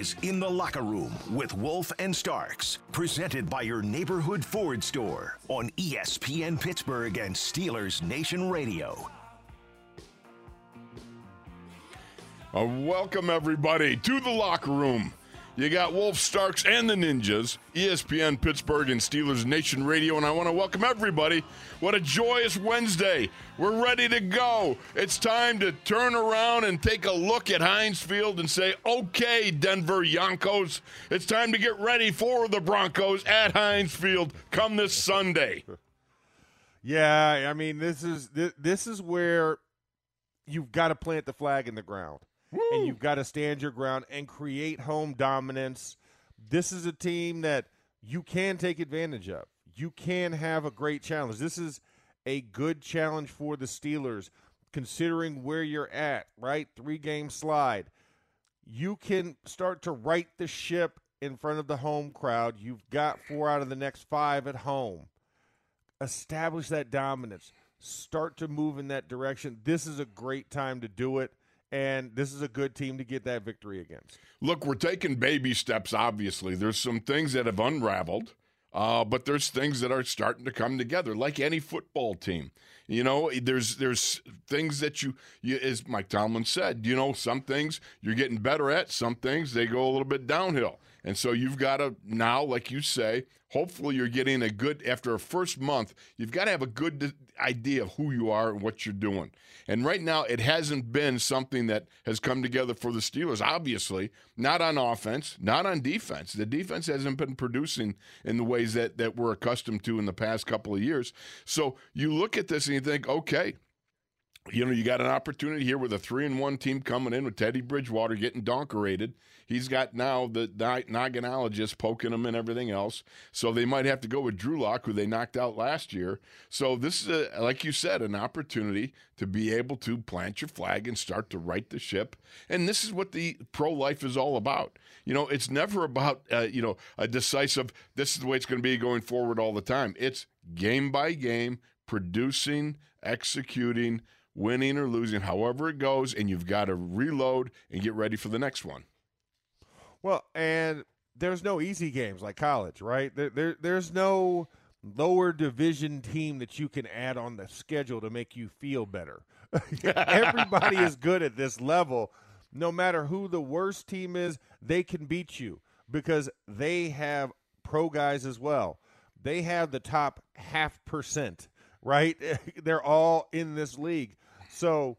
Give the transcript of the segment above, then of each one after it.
is In the Locker Room with Wolf and Starks, presented by your neighborhood Ford store on ESPN Pittsburgh and Steelers Nation Radio. Uh, welcome, everybody, to the locker room. You got Wolf Starks and the Ninjas, ESPN Pittsburgh and Steelers Nation Radio, and I want to welcome everybody. What a joyous Wednesday. We're ready to go. It's time to turn around and take a look at Heinz Field and say, okay, Denver Yonkos, it's time to get ready for the Broncos at Heinz Field come this Sunday. Yeah, I mean this is this, this is where you've got to plant the flag in the ground. And you've got to stand your ground and create home dominance. This is a team that you can take advantage of. You can have a great challenge. This is a good challenge for the Steelers considering where you're at, right? 3-game slide. You can start to right the ship in front of the home crowd. You've got 4 out of the next 5 at home establish that dominance, start to move in that direction. This is a great time to do it, and this is a good team to get that victory against. Look, we're taking baby steps, obviously. There's some things that have unraveled, uh, but there's things that are starting to come together, like any football team. You know, there's there's things that you, you as Mike Tomlin said, you know, some things you're getting better at, some things they go a little bit downhill. And so you've got to now, like you say, hopefully you're getting a good, after a first month, you've got to have a good idea of who you are and what you're doing. And right now, it hasn't been something that has come together for the Steelers, obviously, not on offense, not on defense. The defense hasn't been producing in the ways that, that we're accustomed to in the past couple of years. So you look at this and you think, okay, you know, you got an opportunity here with a three and one team coming in with Teddy Bridgewater getting donkerated. He's got now the noginologist poking him and everything else. So they might have to go with Drew Lock, who they knocked out last year. So this is, a, like you said, an opportunity to be able to plant your flag and start to right the ship. And this is what the pro life is all about. You know, it's never about uh, you know a decisive. This is the way it's going to be going forward all the time. It's game by game, producing, executing winning or losing, however it goes, and you've got to reload and get ready for the next one. Well, and there's no easy games like college, right? There, there there's no lower division team that you can add on the schedule to make you feel better. Everybody is good at this level. No matter who the worst team is, they can beat you because they have pro guys as well. They have the top half percent, right? They're all in this league. So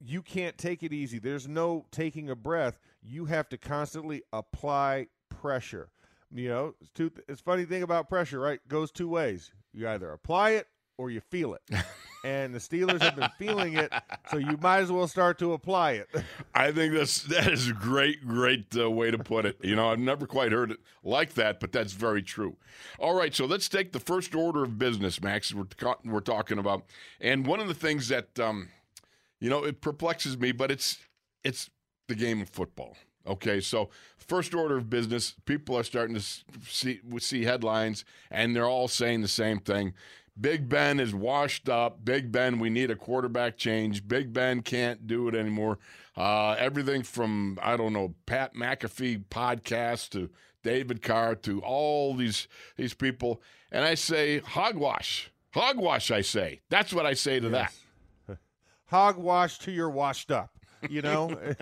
you can't take it easy. There's no taking a breath. You have to constantly apply pressure. You know, it's, two, it's funny thing about pressure, right? goes two ways. You either apply it or you feel it. and the Steelers have been feeling it, so you might as well start to apply it. I think that's that is a great, great uh, way to put it. You know, I've never quite heard it like that, but that's very true. All right, so let's take the first order of business, Max. We're we're talking about, and one of the things that um, you know it perplexes me, but it's it's the game of football. Okay, so first order of business, people are starting to see see headlines, and they're all saying the same thing. Big Ben is washed up. Big Ben, we need a quarterback change. Big Ben can't do it anymore. Uh, everything from I don't know Pat McAfee podcast to David Carr to all these these people, and I say hogwash, hogwash. I say that's what I say to yes. that. Hogwash to your washed up. You know.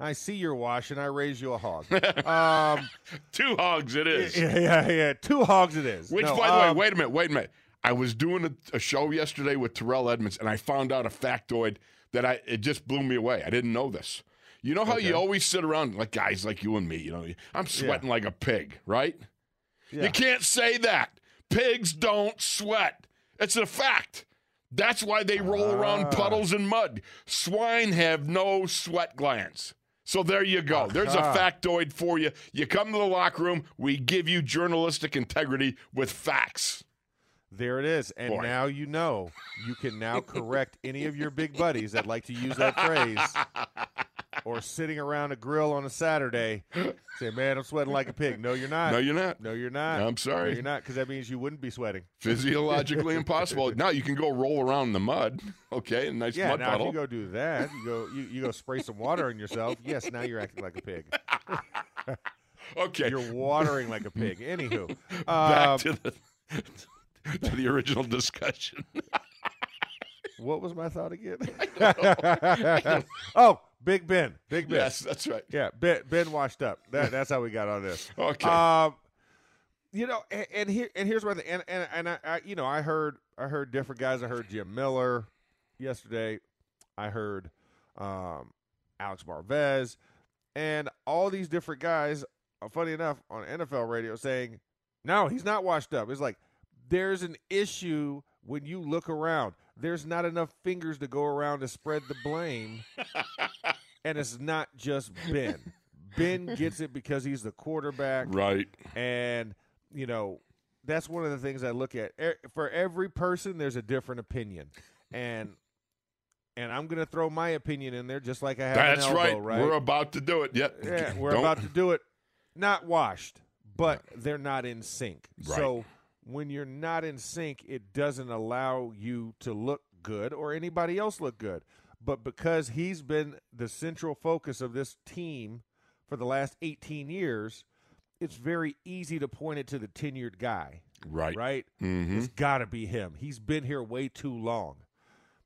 I see your wash and I raise you a hog. Um, two hogs it is. Yeah, yeah, yeah. Two hogs it is. Which, no, by the um, way, wait a minute, wait a minute. I was doing a, a, show yesterday with Terrell Edmunds, and I found out a factoid that I it just blew me away. I didn't know this. You know how okay. you always sit around like guys like you and me. You know, I'm sweating yeah. like a pig, right? Yeah. You can't say that. Pigs don't sweat. It's a fact. That's why they roll ah. around puddles and mud. Swine have no sweat glands. So there you go. There's a factoid for you. You come to the locker room, we give you journalistic integrity with facts. There it is. And Boy. now you know you can now correct any of your big buddies that like to use that phrase or sitting around a grill on a Saturday say, man, I'm sweating like a pig. No, you're not. No, you're not. No, you're not. I'm sorry. No, you're not because that means you wouldn't be sweating. Physiologically impossible. Now you can go roll around in the mud. Okay, a nice yeah, mud now puddle. if you go do that, you go you, you go spray some water on yourself. Yes, now you're acting like a pig. okay, You're watering like a pig. Anywho, back um, to the to the original discussion. what was my thought again? oh, Big Ben. Big Ben. yes, that's right. Yeah, Ben, ben washed up. That, that's how we got on this. Okay. Um, you know, and, and here and here's where the and and, and I, I, you know, I heard I heard different guys. I heard Jim Miller yesterday. I heard um, Alex Marvez, and all these different guys. uh, Funny enough, on NFL radio saying, "No, he's not washed up." It's like there's an issue when you look around. There's not enough fingers to go around to spread the blame, and it's not just Ben. Ben gets it because he's the quarterback, right. and you know that's one of the things I look at. For every person, there's a different opinion, and and I'm going to throw my opinion in there, just like I have. That's elbow, right. right. We're about to do it. Yep. Yeah, we're Don't- about to do it. Not washed, but they're not in sync. Right. So when you're not in sync, it doesn't allow you to look good or anybody else look good. But because he's been the central focus of this team for the last 18 years, it's very easy to point it to the tenured guy, Right. right? Mhm. It's got to be him. He's been here way too long.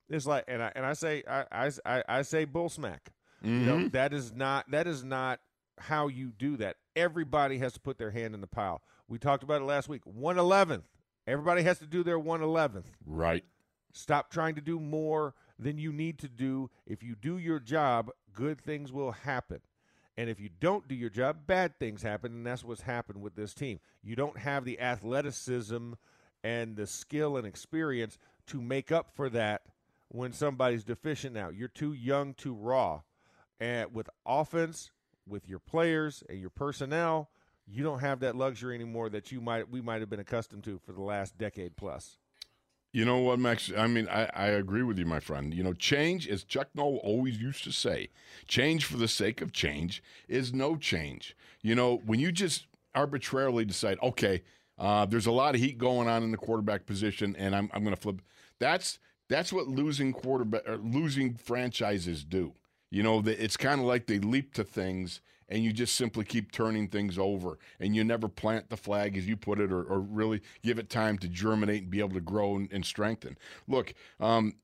It's like, and I and I say, I I, I, say bull smack. You know, Mhm. that is not that is not how you do that. Everybody has to put their hand in the pile. We talked about it last week. One eleventh. Everybody has to do their one eleventh. Right. Stop trying to do more than you need to do. If you do your job, good things will happen. And if you don't do your job, bad things happen, and that's what's happened with this team. You don't have the athleticism and the skill and experience to make up for that when somebody's deficient now. You're too young, too raw. And with offense, with your players and your personnel, you don't have that luxury anymore that you might we might have been accustomed to for the last decade plus. You know what, Max? I mean, I, I agree with you, my friend. You know, change, as Chuck Noll always used to say, change for the sake of change is no change. You know, when you just arbitrarily decide, okay, uh, there's a lot of heat going on in the quarterback position, and I'm, I'm going to flip. That's that's what losing quarterback losing franchises do. You know, it's kind of like they leap to things and you just simply keep turning things over and you never plant the flag as you put it or, or really give it time to germinate and be able to grow and, and strengthen. Look um,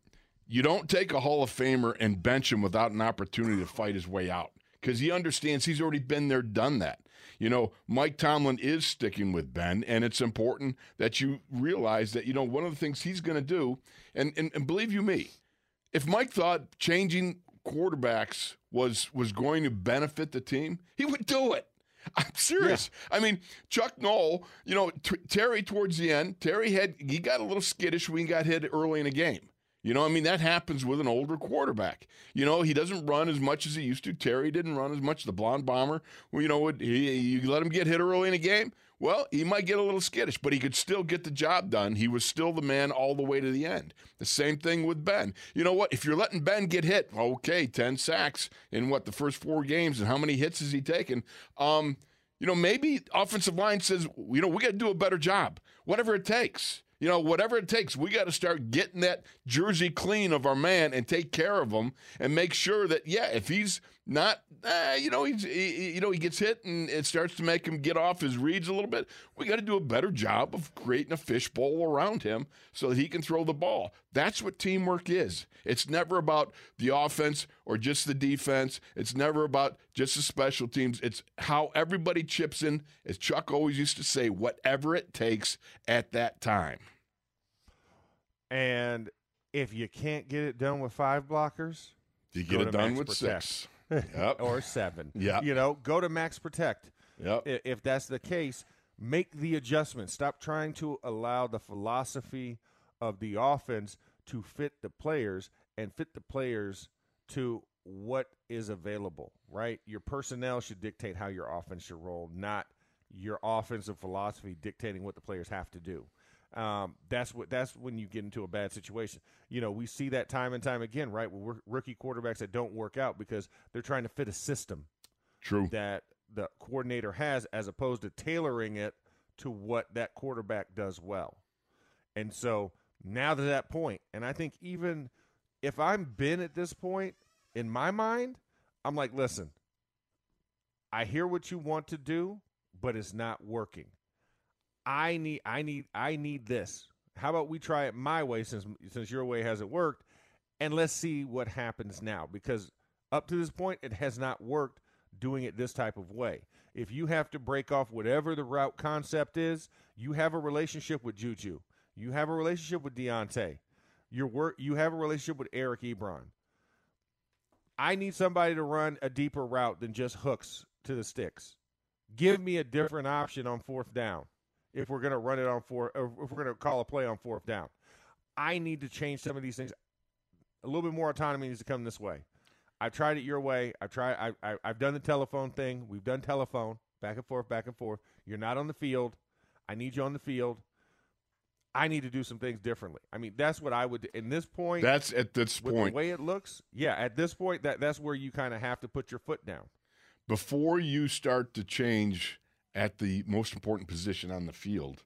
you don't take a hall of famer and bench him without an opportunity to fight his way out because he understands he's already been there done that. You know mike tomlin is sticking with ben and it's important that you realize that you know one of the things he's going to do and, and, and believe you me if mike thought changing quarterbacks was was going to benefit the team, he would do it. I'm serious. I mean, Chuck Noll, you know, t- Terry towards the end, Terry had he got a little skittish when he got hit early in the game. You know, I mean, that happens with an older quarterback. You know, he doesn't run as much as he used to. Terry didn't run as much. The blonde bomber, well, you know, what he, you let him get hit early in a game. Well, he might get a little skittish, but he could still get the job done. He was still the man all the way to the end. The same thing with Ben. You know what? If you're letting Ben get hit, okay, 10 sacks in what, the first four games, and how many hits has he taken? Um, you know, maybe offensive line says, you know, we got to do a better job, whatever it takes. You know, whatever it takes, we got to start getting that jersey clean of our man and take care of him and make sure that, yeah, if he's not, uh, you know, he's, he, you know, he gets hit and it starts to make him get off his reads a little bit. We got to do a better job of creating a fishbowl around him so that he can throw the ball. That's what teamwork is. It's never about the offense or just the defense. It's never about just the special teams. It's how everybody chips in, as Chuck always used to say, whatever it takes at that time. And if you can't get it done with five blockers, You get it done with six. Yep. or seven, Yeah. you know, go to Max Protect. Yep. If that's the case, make the adjustment. Stop trying to allow the philosophy of the offense to fit the players and fit the players to what is available, right? Your personnel should dictate how your offense should roll, not your offensive philosophy dictating what the players have to do. Um, that's what that's when you get into a bad situation. You know, we see that time and time again, right? With rookie quarterbacks that don't work out because they're trying to fit a system True. that the coordinator has as opposed to tailoring it to what that quarterback does well. And so now to that point, and I think even if I'm Ben at this point, in my mind, I'm like, listen, I hear what you want to do, but it's not working. I need I need I need this. How about we try it my way since since your way hasn't worked and let's see what happens now because up to this point it has not worked doing it this type of way. If you have to break off whatever the route concept is, you have a relationship with Juju. You have a relationship with Diontae. Your work you have a relationship with Eric Ebron. I need somebody to run a deeper route than just hooks to the sticks. Give me a different option on fourth down if we're going to run it on fourth, if we're going to call a play on fourth down. I need to change some of these things. A little bit more autonomy needs to come this way. I've tried it your way. I've tried. I, I, I've done the telephone thing. We've done telephone back and forth, back and forth. You're not on the field. I need you on the field. I need to do some things differently. I mean, that's what I would. In this point, that's at this point. The way it looks, yeah. At this point, that that's where you kind of have to put your foot down before you start to change at the most important position on the field.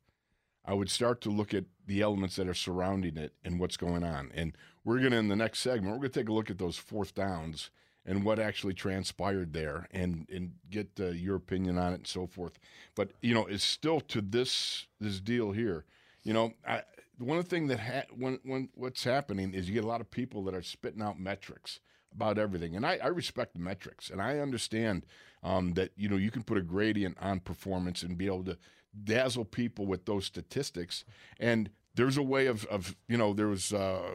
I would start to look at the elements that are surrounding it and what's going on. And we're going to, in the next segment, we're going to take a look at those fourth downs and what actually transpired there and and get uh, your opinion on it and so forth. But you know, it's still to this this deal here. You know, I, one of the thing that ha- when when what's happening is you get a lot of people that are spitting out metrics about everything, and I, I respect metrics and I understand um, that you know you can put a gradient on performance and be able to dazzle people with those statistics and there's a way of, of you know there was uh,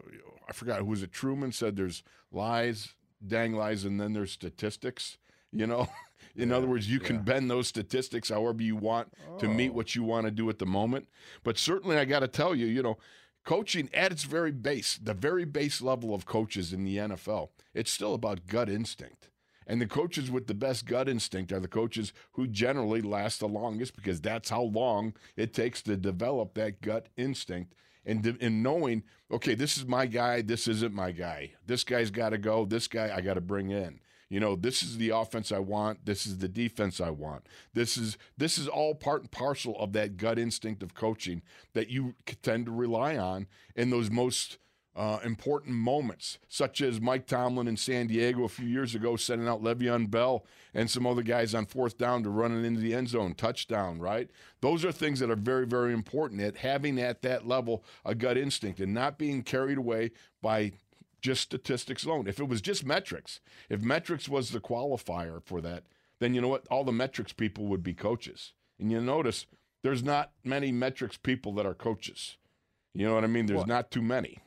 I forgot who was it Truman said there's lies dang lies, and then there's statistics. You know, in yeah, other words, you yeah. can bend those statistics however you want oh. to meet oh. what you want to do at the moment. But certainly, I got to tell you, you know, coaching at its very base, the very base level of coaches in the NFL, it's still about gut instinct. And the coaches with the best gut instinct are the coaches who generally last the longest because that's how long it takes to develop that gut instinct and in knowing, okay, this is my guy, this isn't my guy. This guy's got to go. This guy I got to bring in. You know, this is the offense I want. This is the defense I want. This is this is all part and parcel of that gut instinct of coaching that you tend to rely on in those most uh, important moments, such as Mike Tomlin in San Diego a few years ago, sending out Le'Veon Bell and some other guys on fourth down to run it into the end zone, touchdown, right? Those are things that are very, very important at having at that level a gut instinct and not being carried away by just statistics alone. If it was just metrics, if metrics was the qualifier for that, then you know what? All the metrics people would be coaches. And you notice there's not many metrics people that are coaches. You know what I mean? There's well, not too many.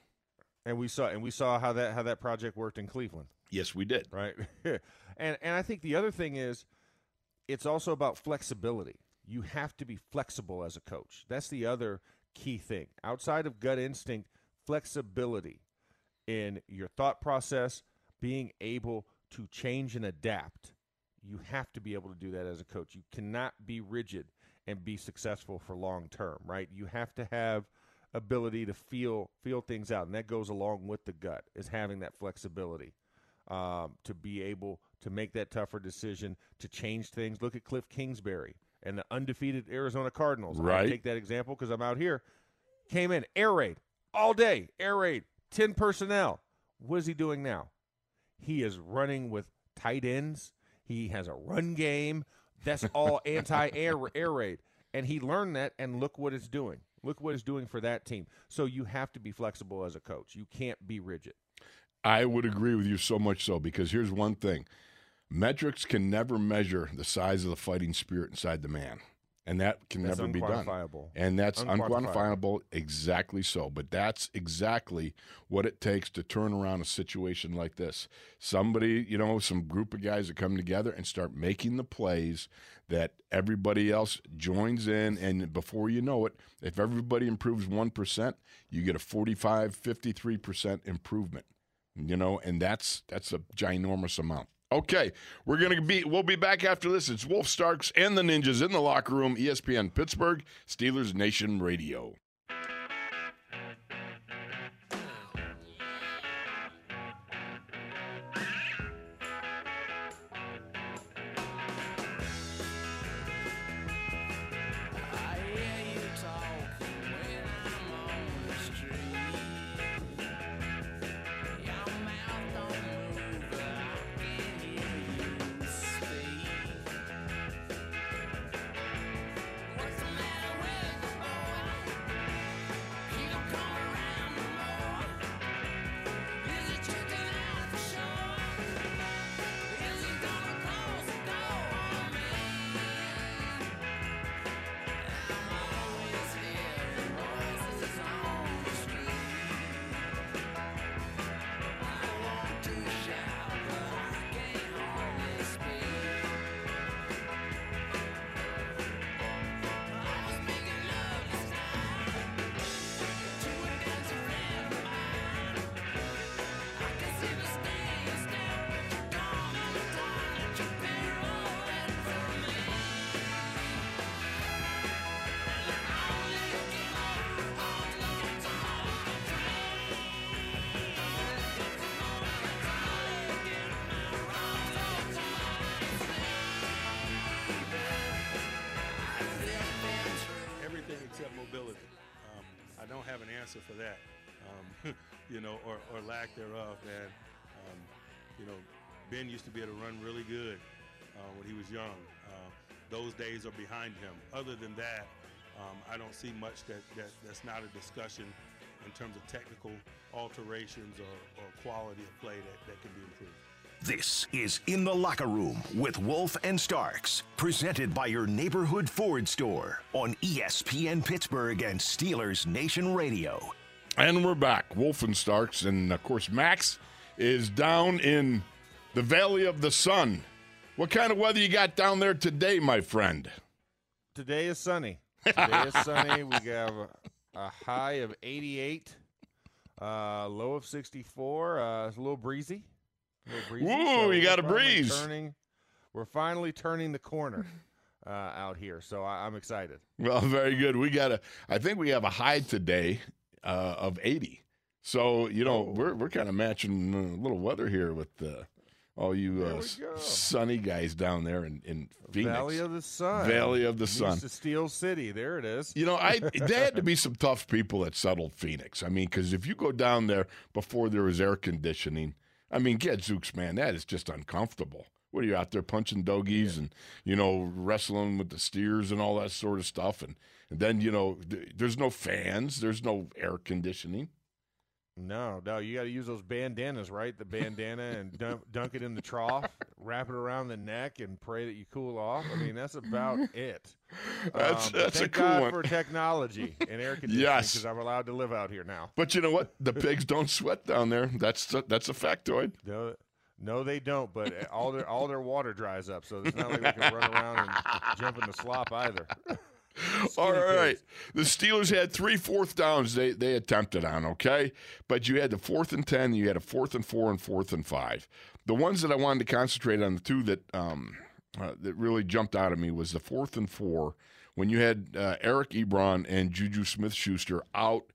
And we saw and we saw how that how that project worked in Cleveland. Yes, we did. Right. and and I think the other thing is it's also about flexibility. You have to be flexible as a coach. That's the other key thing. Outside of gut instinct, flexibility in your thought process, being able to change and adapt. You have to be able to do that as a coach. You cannot be rigid and be successful for long term, right? You have to have ability to feel feel things out, and that goes along with the gut is having that flexibility um, to be able to make that tougher decision to change things. Look at Cliff Kingsbury and the undefeated Arizona Cardinals. Right. I take that example because I'm out here. Came in air raid all day, air raid, ten personnel. What is he doing now? He is running with tight ends. He has a run game. That's all anti air air raid, and he learned that. And look what it's doing. Look what it's doing for that team. So you have to be flexible as a coach. You can't be rigid. I would agree with you so much so because here's one thing metrics can never measure the size of the fighting spirit inside the man. And that can that's never be done. And that's unquantifiable. unquantifiable. Exactly so. But that's exactly what it takes to turn around a situation like this. Somebody, you know, some group of guys that come together and start making the plays that everybody else joins in. And before you know it, if everybody improves 1%, you get a 45, 53% improvement. You know, and that's that's a ginormous amount. Okay, we're gonna be we'll be back after this. It's Wolf Starks and the Ninjas in the locker room, ESPN Pittsburgh, Steelers Nation Radio. An answer for that, um, you know, or, or lack thereof. And um, you know, Ben used to be able to run really good uh, when he was young. Uh, those days are behind him. Other than that, um, I don't see much that, that that's not a discussion in terms of technical alterations or, or quality of play that, that can be improved. This is In the Locker Room with Wolf and Starks, presented by your neighborhood Ford store on ESPN Pittsburgh and Steelers Nation Radio. And we're back. Wolf and Starks. And of course, Max is down in the Valley of the Sun. What kind of weather you got down there today, my friend? Today is sunny. Today is sunny. We have a, a high of 88, uh, low of 64. Uh, it's a little breezy. Breezy. Ooh, you got a we're finally breeze. Turning, we're finally turning the corner uh, out here, so I, I'm excited. Well, very good. We got a, I think we have a high today uh, of 80. So, you know, Oh. we're, we're kind of matching a little weather here with uh, all you uh, we s- go. sunny guys down there in, in Phoenix. Valley of the Sun. Valley of the Sun. to Steel City. There it is. You know, I there had to be some tough people that settled Phoenix. I mean, because if you go down there before there was air conditioning, I mean, Gadzooks, man, that is just uncomfortable. What are you out there punching dogies and you know wrestling with the steers and all that sort of stuff, and and then you know th- there's no fans, there's no air conditioning. No, no, you got to use those bandanas, right? The bandana and dunk, dunk it in the trough, wrap it around the neck, and pray that you cool off. I mean, that's about it. That's Um, that's a cool God one. for technology and air conditioning Yes. because I'm allowed to live out here now. But you know what? The pigs don't sweat down there. That's that's a factoid. No, no, they don't. But all their all their water dries up, so it's not like they can run around and jump in the slop either. All right. The Steelers had three fourth downs they, they attempted on, okay? But you had the fourth and 10, you had a fourth and four, and fourth and five. The ones that I wanted to concentrate on, the two that, um, uh, that really jumped out at me was the fourth and four when you had uh, Eric Ebron and Juju Smith Schuster out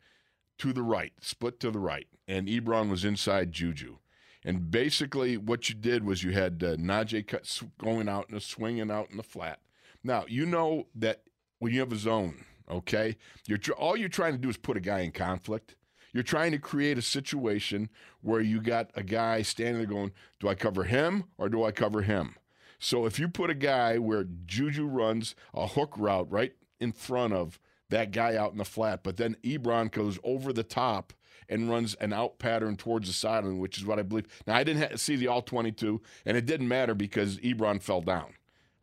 to the right, split to the right, and Ebron was inside Juju. And basically, what you did was you had uh, Najee cut, going out and swinging out in the flat. Now you know that when you have a zone, okay, you're tr- all you're trying to do is put a guy in conflict. You're trying to create a situation where you got a guy standing there going, "Do I cover him or do I cover him?" So if you put a guy where Juju runs a hook route right in front of that guy out in the flat, but then Ebron goes over the top and runs an out pattern towards the sideline, which is what I believe. Now I didn't see the all 22, and it didn't matter because Ebron fell down.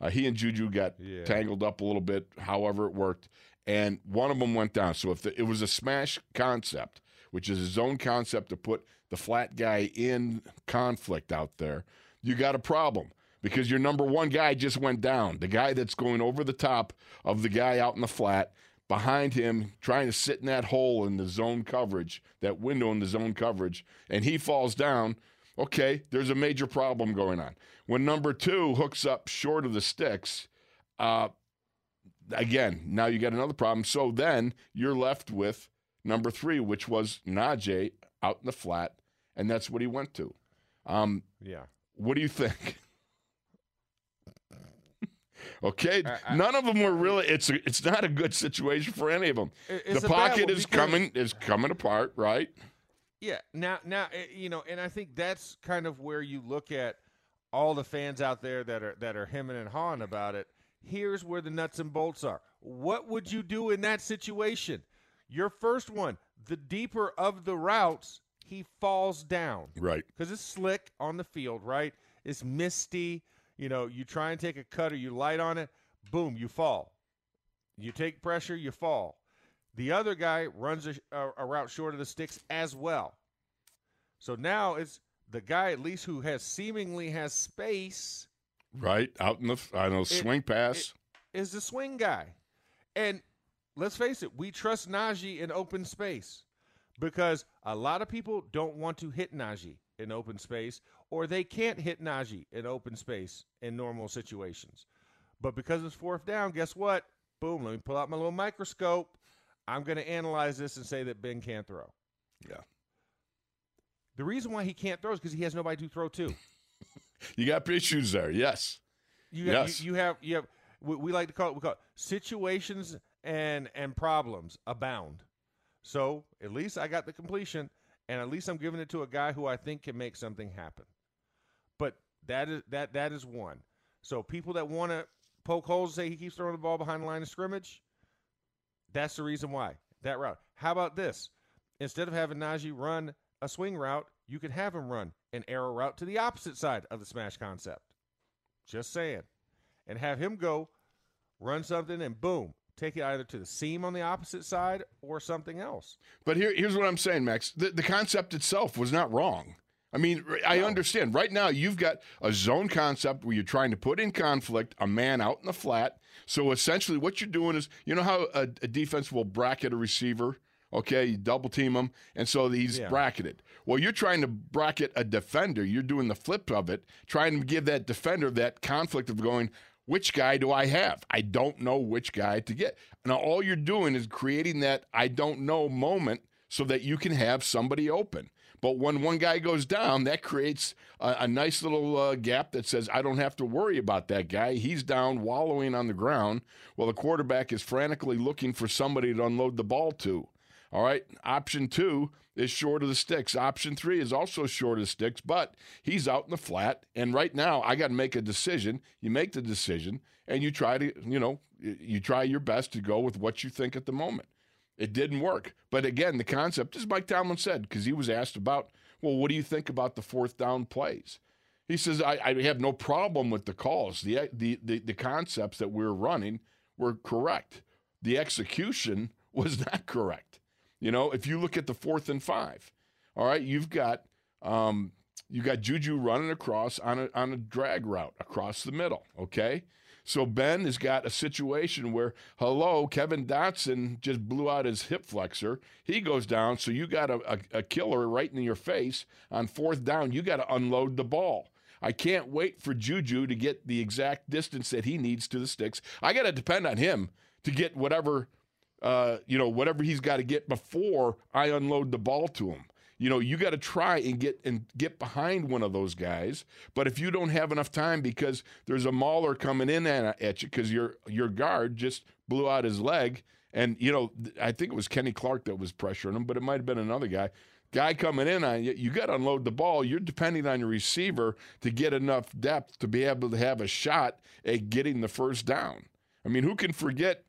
Uh, he and Juju got Yeah. tangled up a little bit, however it worked, and one of them went down. So if the, it was a smash concept, which is a zone concept to put the flat guy in conflict out there, you got a problem because your number one guy just went down. The guy that's going over the top of the guy out in the flat behind him, trying to sit in that hole in the zone coverage, that window in the zone coverage, and he falls down. Okay, there's a major problem going on. When number two hooks up short of the sticks, uh, again, now you got another problem. So then you're left with number three, which was Najee out in the flat, and that's what he went to. Um, Yeah. what do you think? okay, I- I- none of them were really. It's a, it's not a good situation for any of them. The pocket is coming is coming apart, right? Yeah. Now, now, eh, you know, and I think that's kind of where you look at all the fans out there that are that are hemming and hawing about it. Here's where the nuts and bolts are. What would you do in that situation? Your first one, the deeper of the routes, he falls down Right. because it's slick on the field, right? It's misty. You know, you try and take a cutter, you light on it, boom, you fall. You take pressure, you fall. The other guy runs a, a, a route short of the sticks as well. So now it's the guy at least who has seemingly has space Right out in the I know swing pass. is the swing guy. And let's face it, we trust Najee in open space because a lot of people don't want to hit Najee in open space or they can't hit Najee in open space in normal situations. But because it's fourth down, guess what? Boom, let me pull out my little microscope. I'm going to analyze this and say that Ben can't throw. Yeah. The reason why he can't throw is because he has nobody to throw to. You got issues there. Yes. You have, Yes. you, you have you have we, we like to call it we call it situations and and problems abound. So at least I got the completion, and at least I'm giving it to a guy who I think can make something happen. But that is that that is one. So people that want to poke holes, say he keeps throwing the ball behind the line of scrimmage. That's the reason why that route. How about this? Instead of having Najee run a swing route, you could have him run an arrow route to the opposite side of the smash concept. Just saying. And have him go run something and boom, take it either to the seam on the opposite side or something else. But here, here's what I'm saying, Max. The, the concept itself was not wrong. I mean, I understand. Right now, you've got a zone concept where you're trying to put in conflict a man out in the flat. So essentially, what you're doing is, you know how a, a defense will bracket a receiver? Okay, you double team him, and so he's Yeah. bracketed. Well, you're trying to bracket a defender. You're doing the flip of it, trying to give that defender that conflict of going, which guy do I have? I don't know which guy to get. Now, all you're doing is creating that I don't know moment so that you can have somebody open. But when one guy goes down, that creates a, a nice little uh, gap that says, I don't have to worry about that guy. He's down, wallowing on the ground, while the quarterback is frantically looking for somebody to unload the ball to. All right. Option two is short of the sticks. Option three is also short of the sticks, but he's out in the flat. And right now, I got to make a decision. You make the decision and you try to, you know, you try your best to go with what you think at the moment. It didn't work. But again, the concept, as Mike Tomlin said, because he was asked about, well, what do you think about the fourth down plays? He says, I, I have no problem with the calls. The, the, the, the concepts that we are running were correct. The execution was not correct. You know, if you look at the fourth and five, all right, you've got um, you got Juju running across on a on a drag route across the middle. Okay, so Ben has got a situation where hello, Kevin Dotson just blew out his hip flexor. He goes down, so you got a, a, a killer right in your face on fourth down. You got to unload the ball. I can't wait for Juju to get the exact distance that he needs to the sticks. I got to depend on him to get whatever uh, you know, whatever he's got to get before I unload the ball to him. You know, you got to try and get and get behind one of those guys. But if you don't have enough time because there's a mauler coming in at, at you because your your guard just blew out his leg, and you know, I think it was Kenny Clark that was pressuring him, but it might have been another guy. Guy coming in on you, you got to unload the ball. You're depending on your receiver to get enough depth to be able to have a shot at getting the first down. I mean, who can forget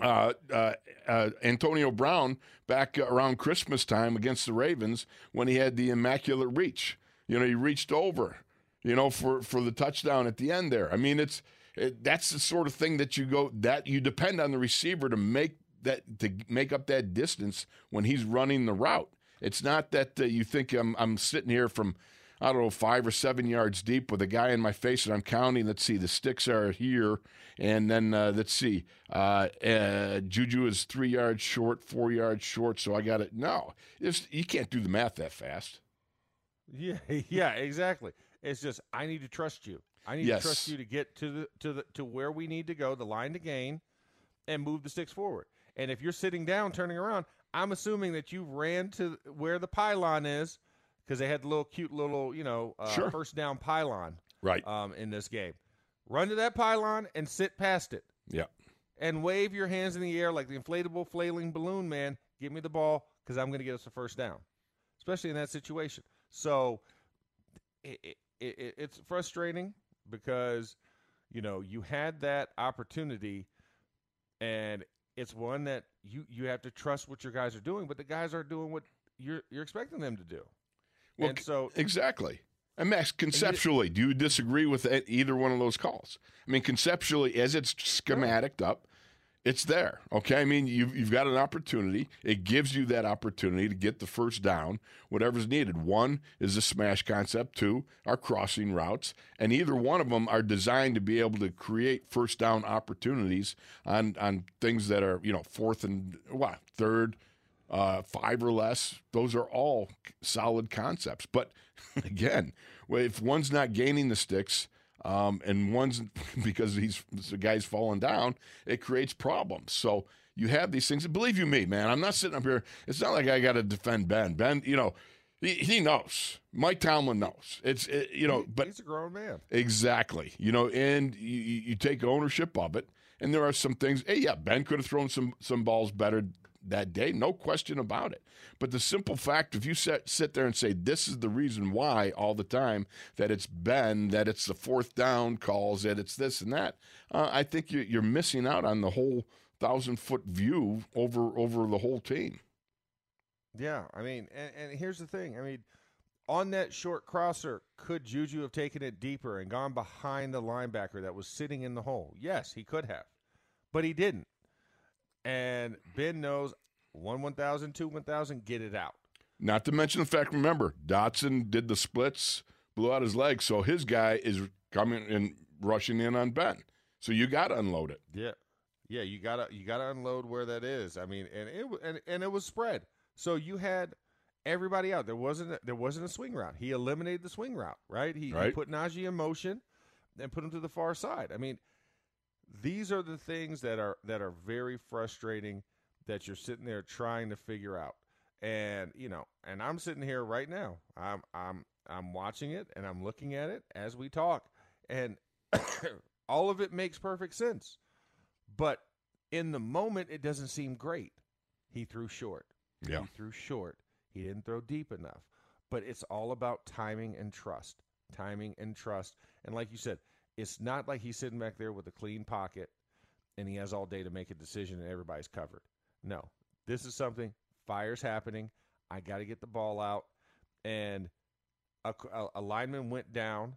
uh, uh, uh, Antonio Brown back around Christmas time against the Ravens when he had the immaculate reach. You know, he reached over, you know, for for the touchdown at the end there. I mean, it's it, that's the sort of thing that you go that you depend on the receiver to make that to make up that distance when he's running the route. It's not that uh, you think I'm I'm sitting here from I don't know, five or seven yards deep with a guy in my face and I'm counting. Let's see, the sticks are here. And then uh, let's see, uh, uh, Juju is three yards short, four yards short. So I got it. No, it's, you can't do the math that fast. Yeah, yeah, exactly. It's just I need to trust you. I need Yes. to trust you to get to the to the to where we need to go, the line to gain, and move the sticks forward. And if you're sitting down, turning around, I'm assuming that you ran to where the pylon is because they had the little cute little you know uh, Sure. first down pylon Right. um, in this game. Run to that pylon and sit past it yeah. and wave your hands in the air like the inflatable flailing balloon man. Give me the ball because I'm going to get us a first down, especially in that situation. So it, it, it, it's frustrating because you know you had that opportunity, and it's one that you you have to trust what your guys are doing, but the guys are doing what you're you're expecting them to do. Well, and so Exactly. And Max, conceptually, do you disagree with either one of those calls? I mean, conceptually, as it's schematic up, it's there. Okay. I mean, you've, you've got an opportunity. It gives you that opportunity to get the first down, whatever's needed. One is the smash concept, two are crossing routes, and either one of them are designed to be able to create first down opportunities on, on things that are, you know, fourth and what, third, uh, five or less. Those are all solid concepts. But again, if one's not gaining the sticks um, and one's because he's the guy's falling down, it creates problems. So you have these things. Believe you me, man, I'm not sitting up here. It's not like I got to defend Ben. Ben, you know, he, he knows. Mike Tomlin knows. It's it, you know, but he's a grown man. Exactly. You know, and you, you you take ownership of it. And there are some things. Hey, yeah, Ben could have thrown some some balls better that day, no question about it. But the simple fact, if you sit, sit there and say, this is the reason why all the time, that it's been, that it's the fourth down calls, that it's this and that, uh, I think you're, you're missing out on the whole thousand foot view over over the whole team. Yeah, I mean, and, and here's the thing. I mean, on that short crosser, could Juju have taken it deeper and gone behind the linebacker that was sitting in the hole? Yes, he could have, but he didn't. And Ben knows one 1,000, two 1,000, get it out. Not to mention the fact, remember, Dotson did the splits, blew out his leg, so his guy is coming and rushing in on Ben. So you got to unload it. Yeah, yeah, you gotta you gotta unload where that is. I mean, and it and and it was spread, so you had everybody out. There wasn't a, there wasn't a swing route. He eliminated the swing route, right? He, Right. he put Najee in motion and put him to the far side. I mean, these are the things that are that are very frustrating that you're sitting there trying to figure out. And you know, and I'm sitting here right now. I'm I'm I'm watching it and I'm looking at it as we talk, and all of it makes perfect sense. But in the moment, it doesn't seem great. He threw short. Yeah. He threw short. He didn't throw deep enough. But it's all about timing and trust. Timing and trust. And like you said, it's not like he's sitting back there with a clean pocket and he has all day to make a decision and everybody's covered. No. This is something, fire's happening. I got to get the ball out. And a, a, a lineman went down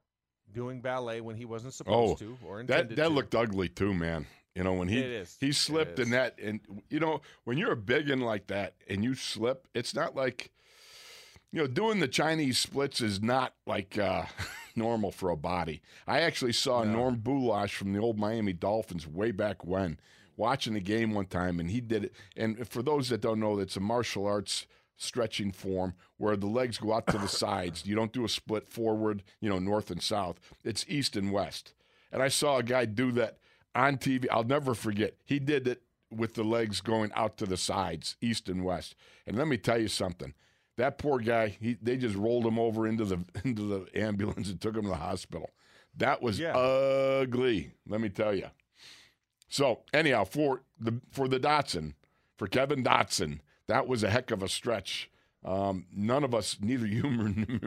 doing ballet when he wasn't supposed Oh, to or That intended that to. looked ugly too, man. You know when he he slipped in that, and you know when you're a big one like that and you slip, it's not like you know doing the Chinese splits is not like uh, normal for a body. I actually saw No. Norm Bulaich from the old Miami Dolphins way back when watching the game one time, and he did it. And for those that don't know, it's a martial arts stretching form where the legs go out to the sides. You don't do a split forward, you know, north and south. It's east and west. And I saw a guy do that on TV. I'll never forget. He did it with the legs going out to the sides, east and west. And let me tell you something. That poor guy, he, they just rolled him over into the into the ambulance and took him to the hospital. That was Yeah. ugly. Let me tell you. So anyhow, for the for the Dotson, for Kevin Dotson, that was a heck of a stretch. Um, none of us, neither you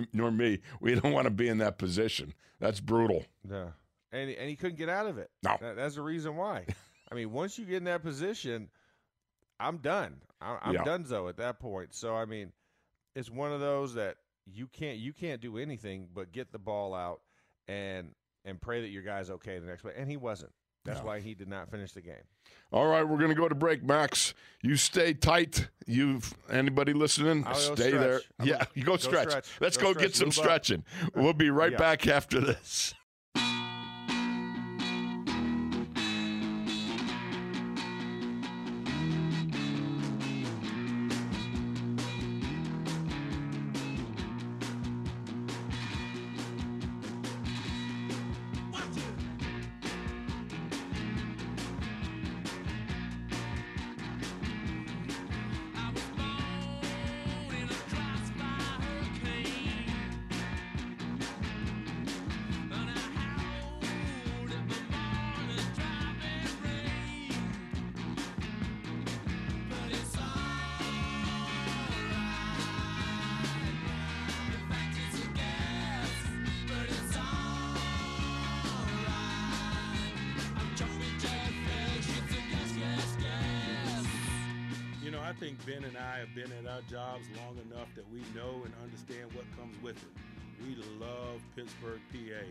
nor- me, we don't want to be in that position. That's brutal. Yeah. And, and he couldn't get out of it. No. That- that's the reason why. I mean, once you get in that position, I'm done. I, I'm Yeah. donezo at that point. So I mean, it's one of those that you can't you can't do anything but get the ball out and and pray that your guy's okay the next play. And he wasn't. That's No. why he did not finish the game. All right, we're going to go to break, Max. You stay tight. You anybody listening? Stay there. I'm yeah, you go, go stretch. stretch. Let's Go go, get stretch. some Lube up. stretching. We'll be right Yeah. back after this. Think Ben and I have been at our jobs long enough that we know and understand what comes with it. We love Pittsburgh, PA.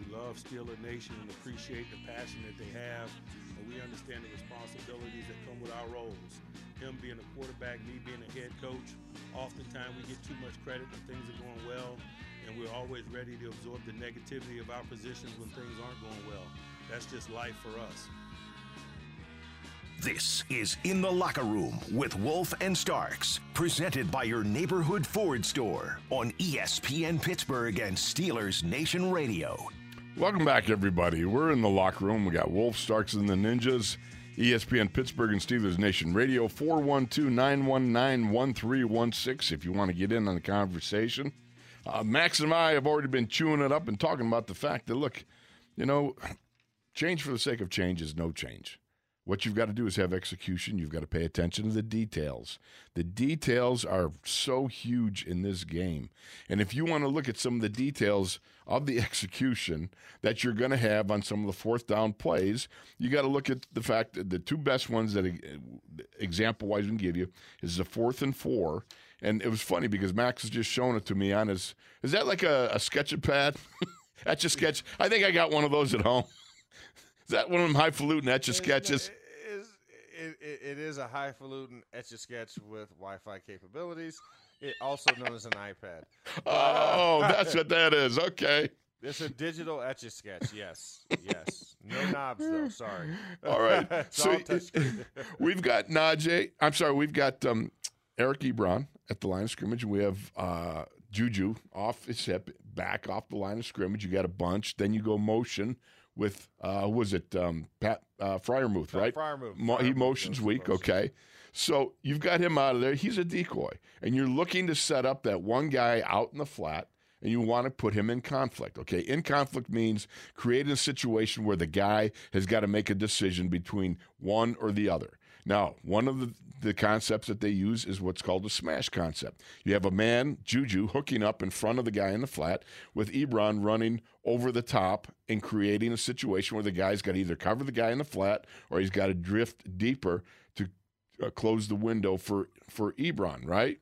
We love Steeler Nation and appreciate the passion that they have, and we understand the responsibilities that come with our roles. Him being a quarterback, me being a head coach, oftentimes we get too much credit when things are going well, and we're always ready to absorb the negativity of our positions when things aren't going well. That's just life for us. This is In the Locker Room with Wolf and Starks, presented by your neighborhood Ford store on ESPN Pittsburgh and Steelers Nation Radio. Welcome back, everybody. We're in the locker room. We got Wolf Starks and the Ninjas, ESPN Pittsburgh and Steelers Nation Radio, 412 919 1316 if you want to get in on the conversation. Uh, Max and I have already been chewing it up and talking about the fact that, look, you know, change for the sake of change is no change. What you've got to do is have execution. You've got to pay attention to the details. The details are so huge in this game. And if you want to look at some of the details of the execution that you're going to have on some of the fourth down plays, you got to look at the fact that the two best ones that uh, example wise we can give you is the fourth and four. And it was funny because Max has just shown it to me on his. Is that like a, a sketching pad? Etch a sketch. I think I got one of those at home. Is that one of them highfalutin etch a sketches? It is, it, it, is a highfalutin etch a sketch with Wi-Fi capabilities. It also known as an iPad. Oh, that's what that is. Okay. It's a digital etch a sketch. Yes, yes. No knobs though. Sorry. All right. So we've got Najee. I'm sorry. We've got um, Eric Ebron at the line of scrimmage. We have uh, Juju off his hip, back off the line of scrimmage. You got a bunch. Then you go motion with uh, who was it um, Pat uh, Freiermuth, right? Freiermuth. Mo- he motions weak. Okay. So you've got him out of there. He's a decoy, and you're looking to set up that one guy out in the flat. And you want to put him in conflict. Okay. In conflict means creating a situation where the guy has got to make a decision between one or the other. Now, one of the, the concepts that they use is what's called a smash concept. You have a man, Juju, hooking up in front of the guy in the flat with Ebron running over the top and creating a situation where the guy's got to either cover the guy in the flat or he's got to drift deeper to uh, close the window for, for Ebron, right?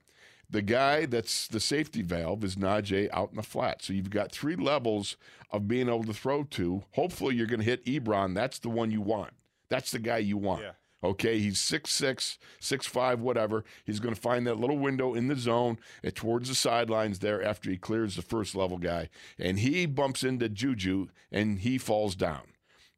The guy that's the safety valve is Najee out in the flat. So you've got three levels of being able to throw to. Hopefully, you're going to hit Ebron. That's the one you want. That's the guy you want. Yeah. Okay, he's 6'6, 6'5, whatever. He's going to find that little window in the zone and towards the sidelines there after he clears the first level guy. And he bumps into Juju and he falls down.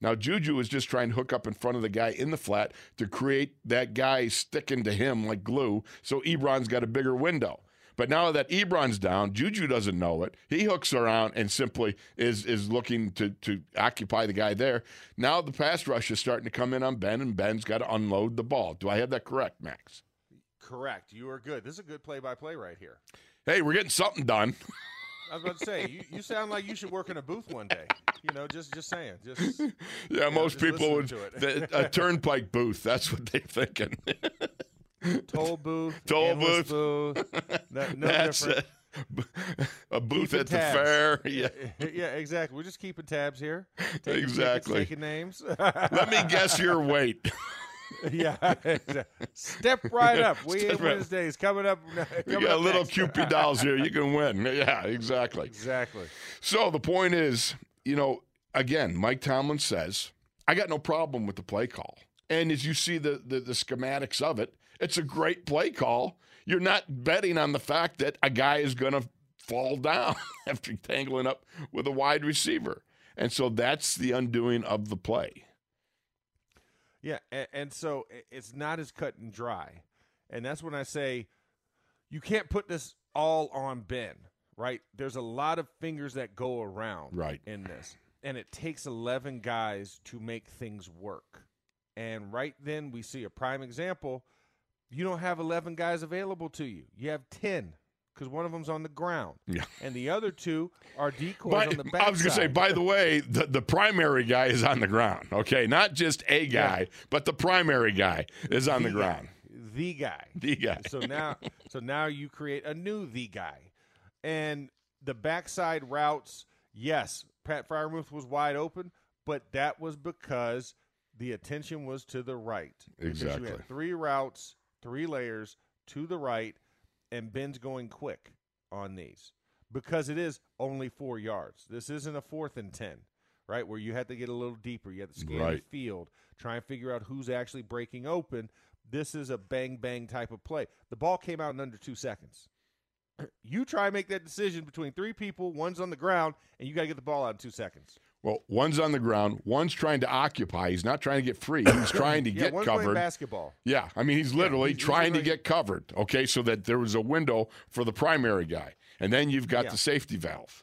Now, Juju is just trying to hook up in front of the guy in the flat to create that guy sticking to him like glue. So Ebron's got a bigger window. But now that Ebron's down, Juju doesn't know it. He hooks around and simply is is looking to to occupy the guy there. Now the pass rush is starting to come in on Ben, and Ben's got to unload the ball. Do I have that correct, Max? Correct. You are good. This is a good play-by-play right here. Hey, we're getting something done. I was about to say, you, you sound like you should work in a booth one day. You know, just just saying. Just Yeah, most just people would the, a turnpike booth. That's what they're thinking. Toll booth, Toll booth. booth. No, no That's different. it. A booth Keeping at the fair. Yeah. yeah, exactly. We're just keeping tabs here. Taking tickets, Exactly. taking names. Let me guess your weight. yeah. exactly. Step right up. We Step ain't right- coming up. You coming got little. Cupid dolls here. You can win. Yeah, exactly. Exactly. So the point is, you know, again, Mike Tomlin says, I got no problem with the play call. And as you see the, the, the schematics of it, it's a great play call. You're not betting on the fact that a guy is going to fall down after tangling up with a wide receiver. And so that's the undoing of the play. Yeah, and, and so it's not as cut and dry, and that's when I say you can't put this all on Ben. Right? There's a lot of fingers that go around. Right. In this, and it takes eleven guys to make things work. And right then we see a prime example. You don't have eleven guys available to you. You have ten because one of them's on the ground. Yeah. And the other two are decoys on the back. I was going to say, by the way, the, the primary guy is on the ground. Okay, not just a guy, but the primary guy is on the, ground. The guy. The guy. so now so now you create a new the guy and the backside routes yes pat Freiermuth was wide open but that was because the attention was to the right Because you Exactly. had three routes three layers to the right and ben's going quick on these because it is only four yards this isn't a fourth and ten right where you have to get a little deeper you have to scan Right. the field try and figure out who's actually breaking open this is a bang bang type of play. The ball came out in under two seconds. You try and make that decision between three people, one's on the ground, and you got to get the ball out in two seconds. Well, one's on the ground, one's trying to occupy. He's not trying to get free. He's trying to yeah, get one's playing covered. basketball. Yeah, I mean, he's literally he's- he's trying to literally- get covered. Okay, so that there was a window for the primary guy, and then you've got Yeah. the safety valve,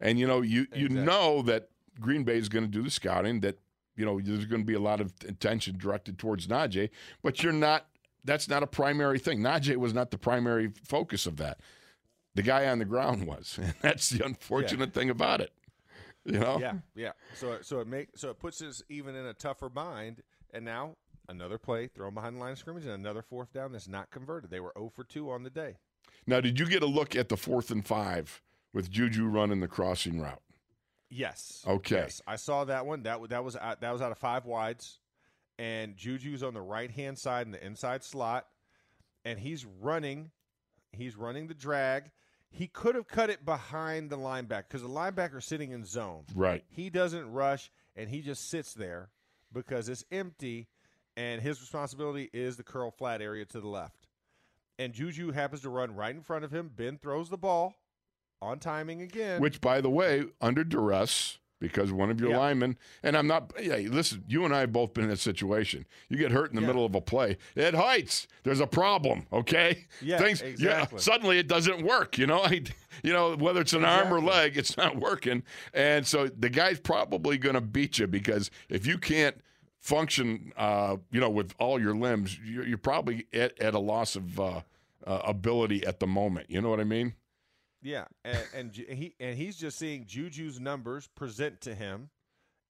and you know you you Exactly. know that Green Bay is going to do the scouting. That you know there's going to be a lot of attention directed towards Najee, but you're not. That's not a primary thing. Najee was not the primary focus of that. The guy on the ground was, and that's the unfortunate thing about it. You know, Yeah, yeah. So so it make so it puts us even in a tougher bind. And now another play thrown behind the line of scrimmage and another fourth down that's not converted. They were 0 for 2 on the day. Now, did you get a look at the fourth and five with Juju running the crossing route? Yes. Okay. Yes, I saw that one. That that was out, that was out of five wides, and Juju's on the right hand side in the inside slot, and he's running, he's running the drag. He could have cut it behind the linebacker because the linebacker's sitting in zone. Right. He doesn't rush, and he just sits there because it's empty, and his responsibility is the curl flat area to the left. And Juju happens to run right in front of him. Ben throws the ball on timing again. Which, by the way, under duress, because one of your Yeah. linemen, and I'm not, yeah, listen, you and I have both been in a situation. You get hurt in the Yeah. middle of a play. It heights. There's a problem, okay? Yeah, Things, exactly. Yeah, suddenly it doesn't work, you know? I, you know, whether it's an arm or leg, it's not working. And so the guy's probably going to beat you because if you can't function, uh, you know, with all your limbs, you're, you're probably at, at a loss of uh, uh, ability at the moment. You know what I mean? Yeah, and, and he and he's just seeing Juju's numbers present to him,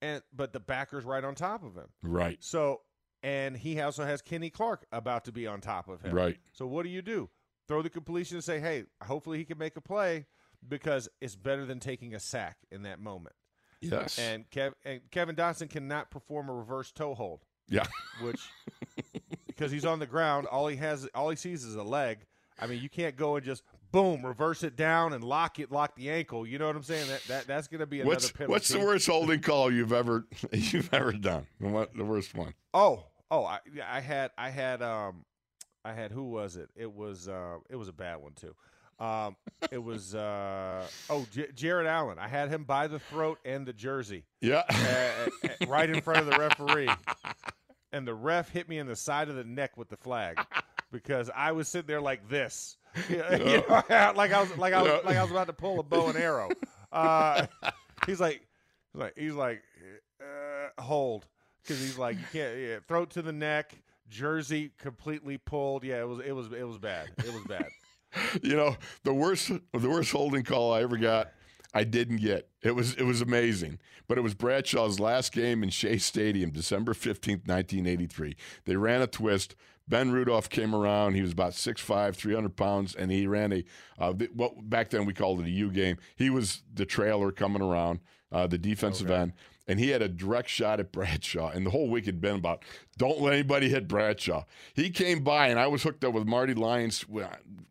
and but the backer's right on top of him. Right. So and he also has Kenny Clark about to be on top of him. Right. So what do you do? Throw the completion and say, "Hey, hopefully he can make a play because it's better than taking a sack in that moment." Yes. And, Kev, and Kevin Dotson cannot perform a reverse toe hold, yeah. which because he's on the ground, all he has, all he sees is a leg. I mean, you can't go and just boom reverse it down and lock it, lock the ankle. You know what I'm saying? That that that's going to be another What's penalty. what's the worst holding call you've ever you've ever done? The, the worst one. Oh, oh, I, I had, I had, um, I had. Who was it? It was, uh, it was a bad one too. Um, it was, uh, oh, J- Jared Allen. I had him by the throat and the jersey, Yeah. uh, uh, right in front of the referee, and the ref hit me in the side of the neck with the flag because I was sitting there like this, you know, like I was, like I was, like I was about to pull a bow and arrow. Uh, he's like, he's like, he's like, uh, hold, because he's like, you can't, yeah, throat to the neck, jersey completely pulled. Yeah, it was, it was, it was bad. It was bad. you know the worst the worst holding call I ever got. I didn't get. It was it was amazing. But it was Bradshaw's last game in Shea Stadium, December 15th, 1983. They ran a twist. Ben Rudolph came around. He was about 6'5", 300 pounds, and he ran a uh, the, what back then we called it a U game. He was the trailer coming around, uh, the defensive end, and he had a direct shot at Bradshaw. And the whole week had been about don't let anybody hit Bradshaw. He came by, and I was hooked up with Marty Lyons.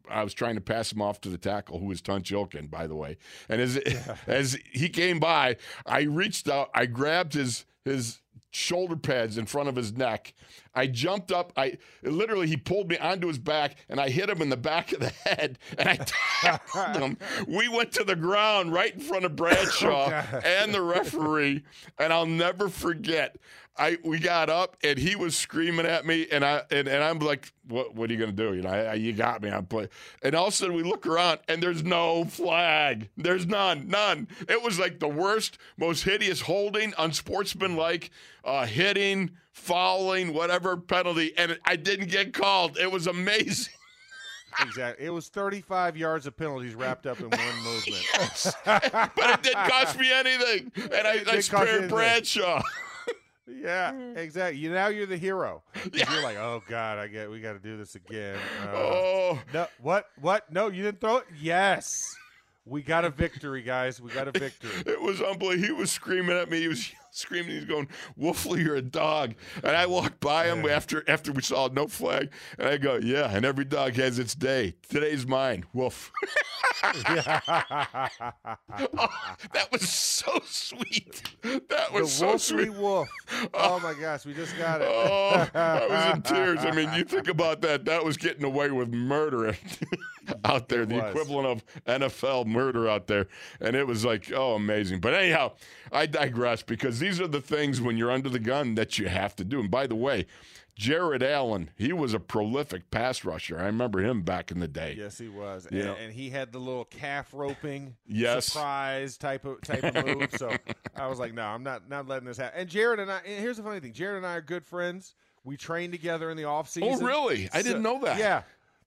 I was trying to pass him off to the tackle, who was Tunch Ilkin, by the way. And as as he came by, I reached out, I grabbed his his shoulder pads in front of his neck. I jumped up. I literally he pulled me onto his back, and I hit him in the back of the head, and I tackled him. We went to the ground right in front of Bradshaw and the referee, and I'll never forget. I we got up and he was screaming at me, and I and, and I'm like, "What what are you gonna do? You know, I, I- you got me. I'm play." And all of a sudden we look around and there's no flag. There's none, none. It was like the worst, most hideous holding, unsportsmanlike, uh, hitting, fouling, whatever penalty, and I didn't get called. It was amazing. Exactly. It was 35 yards of penalties wrapped up in one movement. but it didn't cost me anything, and I, I spared. Bradshaw. Yeah, exactly. You now you're the hero. 'Cause You're like, oh god, I get we got to do this again. Uh, Oh. no, what? What? No, you didn't throw it. Yes, we got a victory, guys. We got a victory. It was unbelievable. He was screaming at me. He was screaming. He's going, "Wolfley, you're a dog." And I walked by him after after we saw no flag, and I go, "Yeah." And every dog has its day. Today's mine, Wolf. Oh, that was so sweet. That the was so Wolfrey sweet. Wolf. Oh my gosh, we just got it. Oh, I was in tears. I mean, you think about that. That was getting away with murder out there, the was. equivalent of NFL murder out there. And it was like, oh, amazing. But anyhow, I digress because these are the things when you're under the gun that you have to do. And by the way, Jared Allen, he was a prolific pass rusher. I remember him back in the day. Yes, he was, Yeah. and, and he had the little calf roping, Yes. surprise type of type of move. So I was like, no, I'm not not letting this happen. And Jared and I, and here's the funny thing: Jared and I are good friends. We train together in the off season. Oh, really? I didn't know that. Yeah,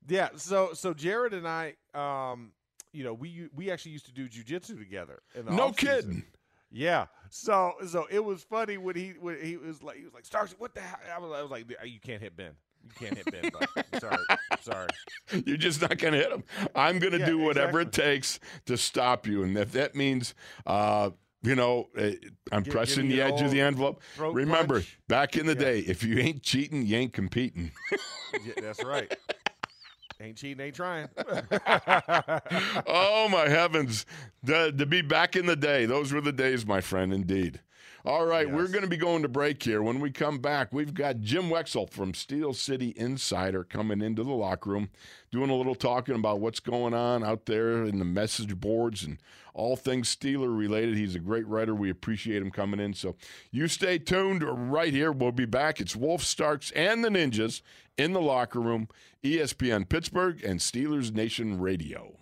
yeah. So so Jared and I, um, you know, we we actually used to do jujitsu together. In the No off-season. kidding. Yeah. So so it was funny when he when he was like he was like Starks, what the hell? I was, I was like, you can't hit Ben. You can't hit Ben. bud. I'm sorry. I'm sorry. You're just not going to hit him. I'm going to Yeah, do whatever exactly. it takes to stop you. And if that means, uh, you know, uh, I'm Give- pressing give the you edge of the envelope. Remember, punch. back in the Yeah. day, if you ain't cheating, you ain't competing. Yeah, that's right. Ain't cheating, ain't trying. oh my heavens! The, to be back in the day, those were the days, my friend. Indeed. All right, we're going to be going to break here. When we come back, we've got Jim Wexell from Steel City Insider coming into the locker room, doing a little talking about what's going on out there in the message boards and all things Steeler related. He's a great writer. We appreciate him coming in. So you stay tuned right here. We'll be back. It's Wolf Starks and the Ninjas in the locker room, ESPN Pittsburgh and Steelers Nation Radio.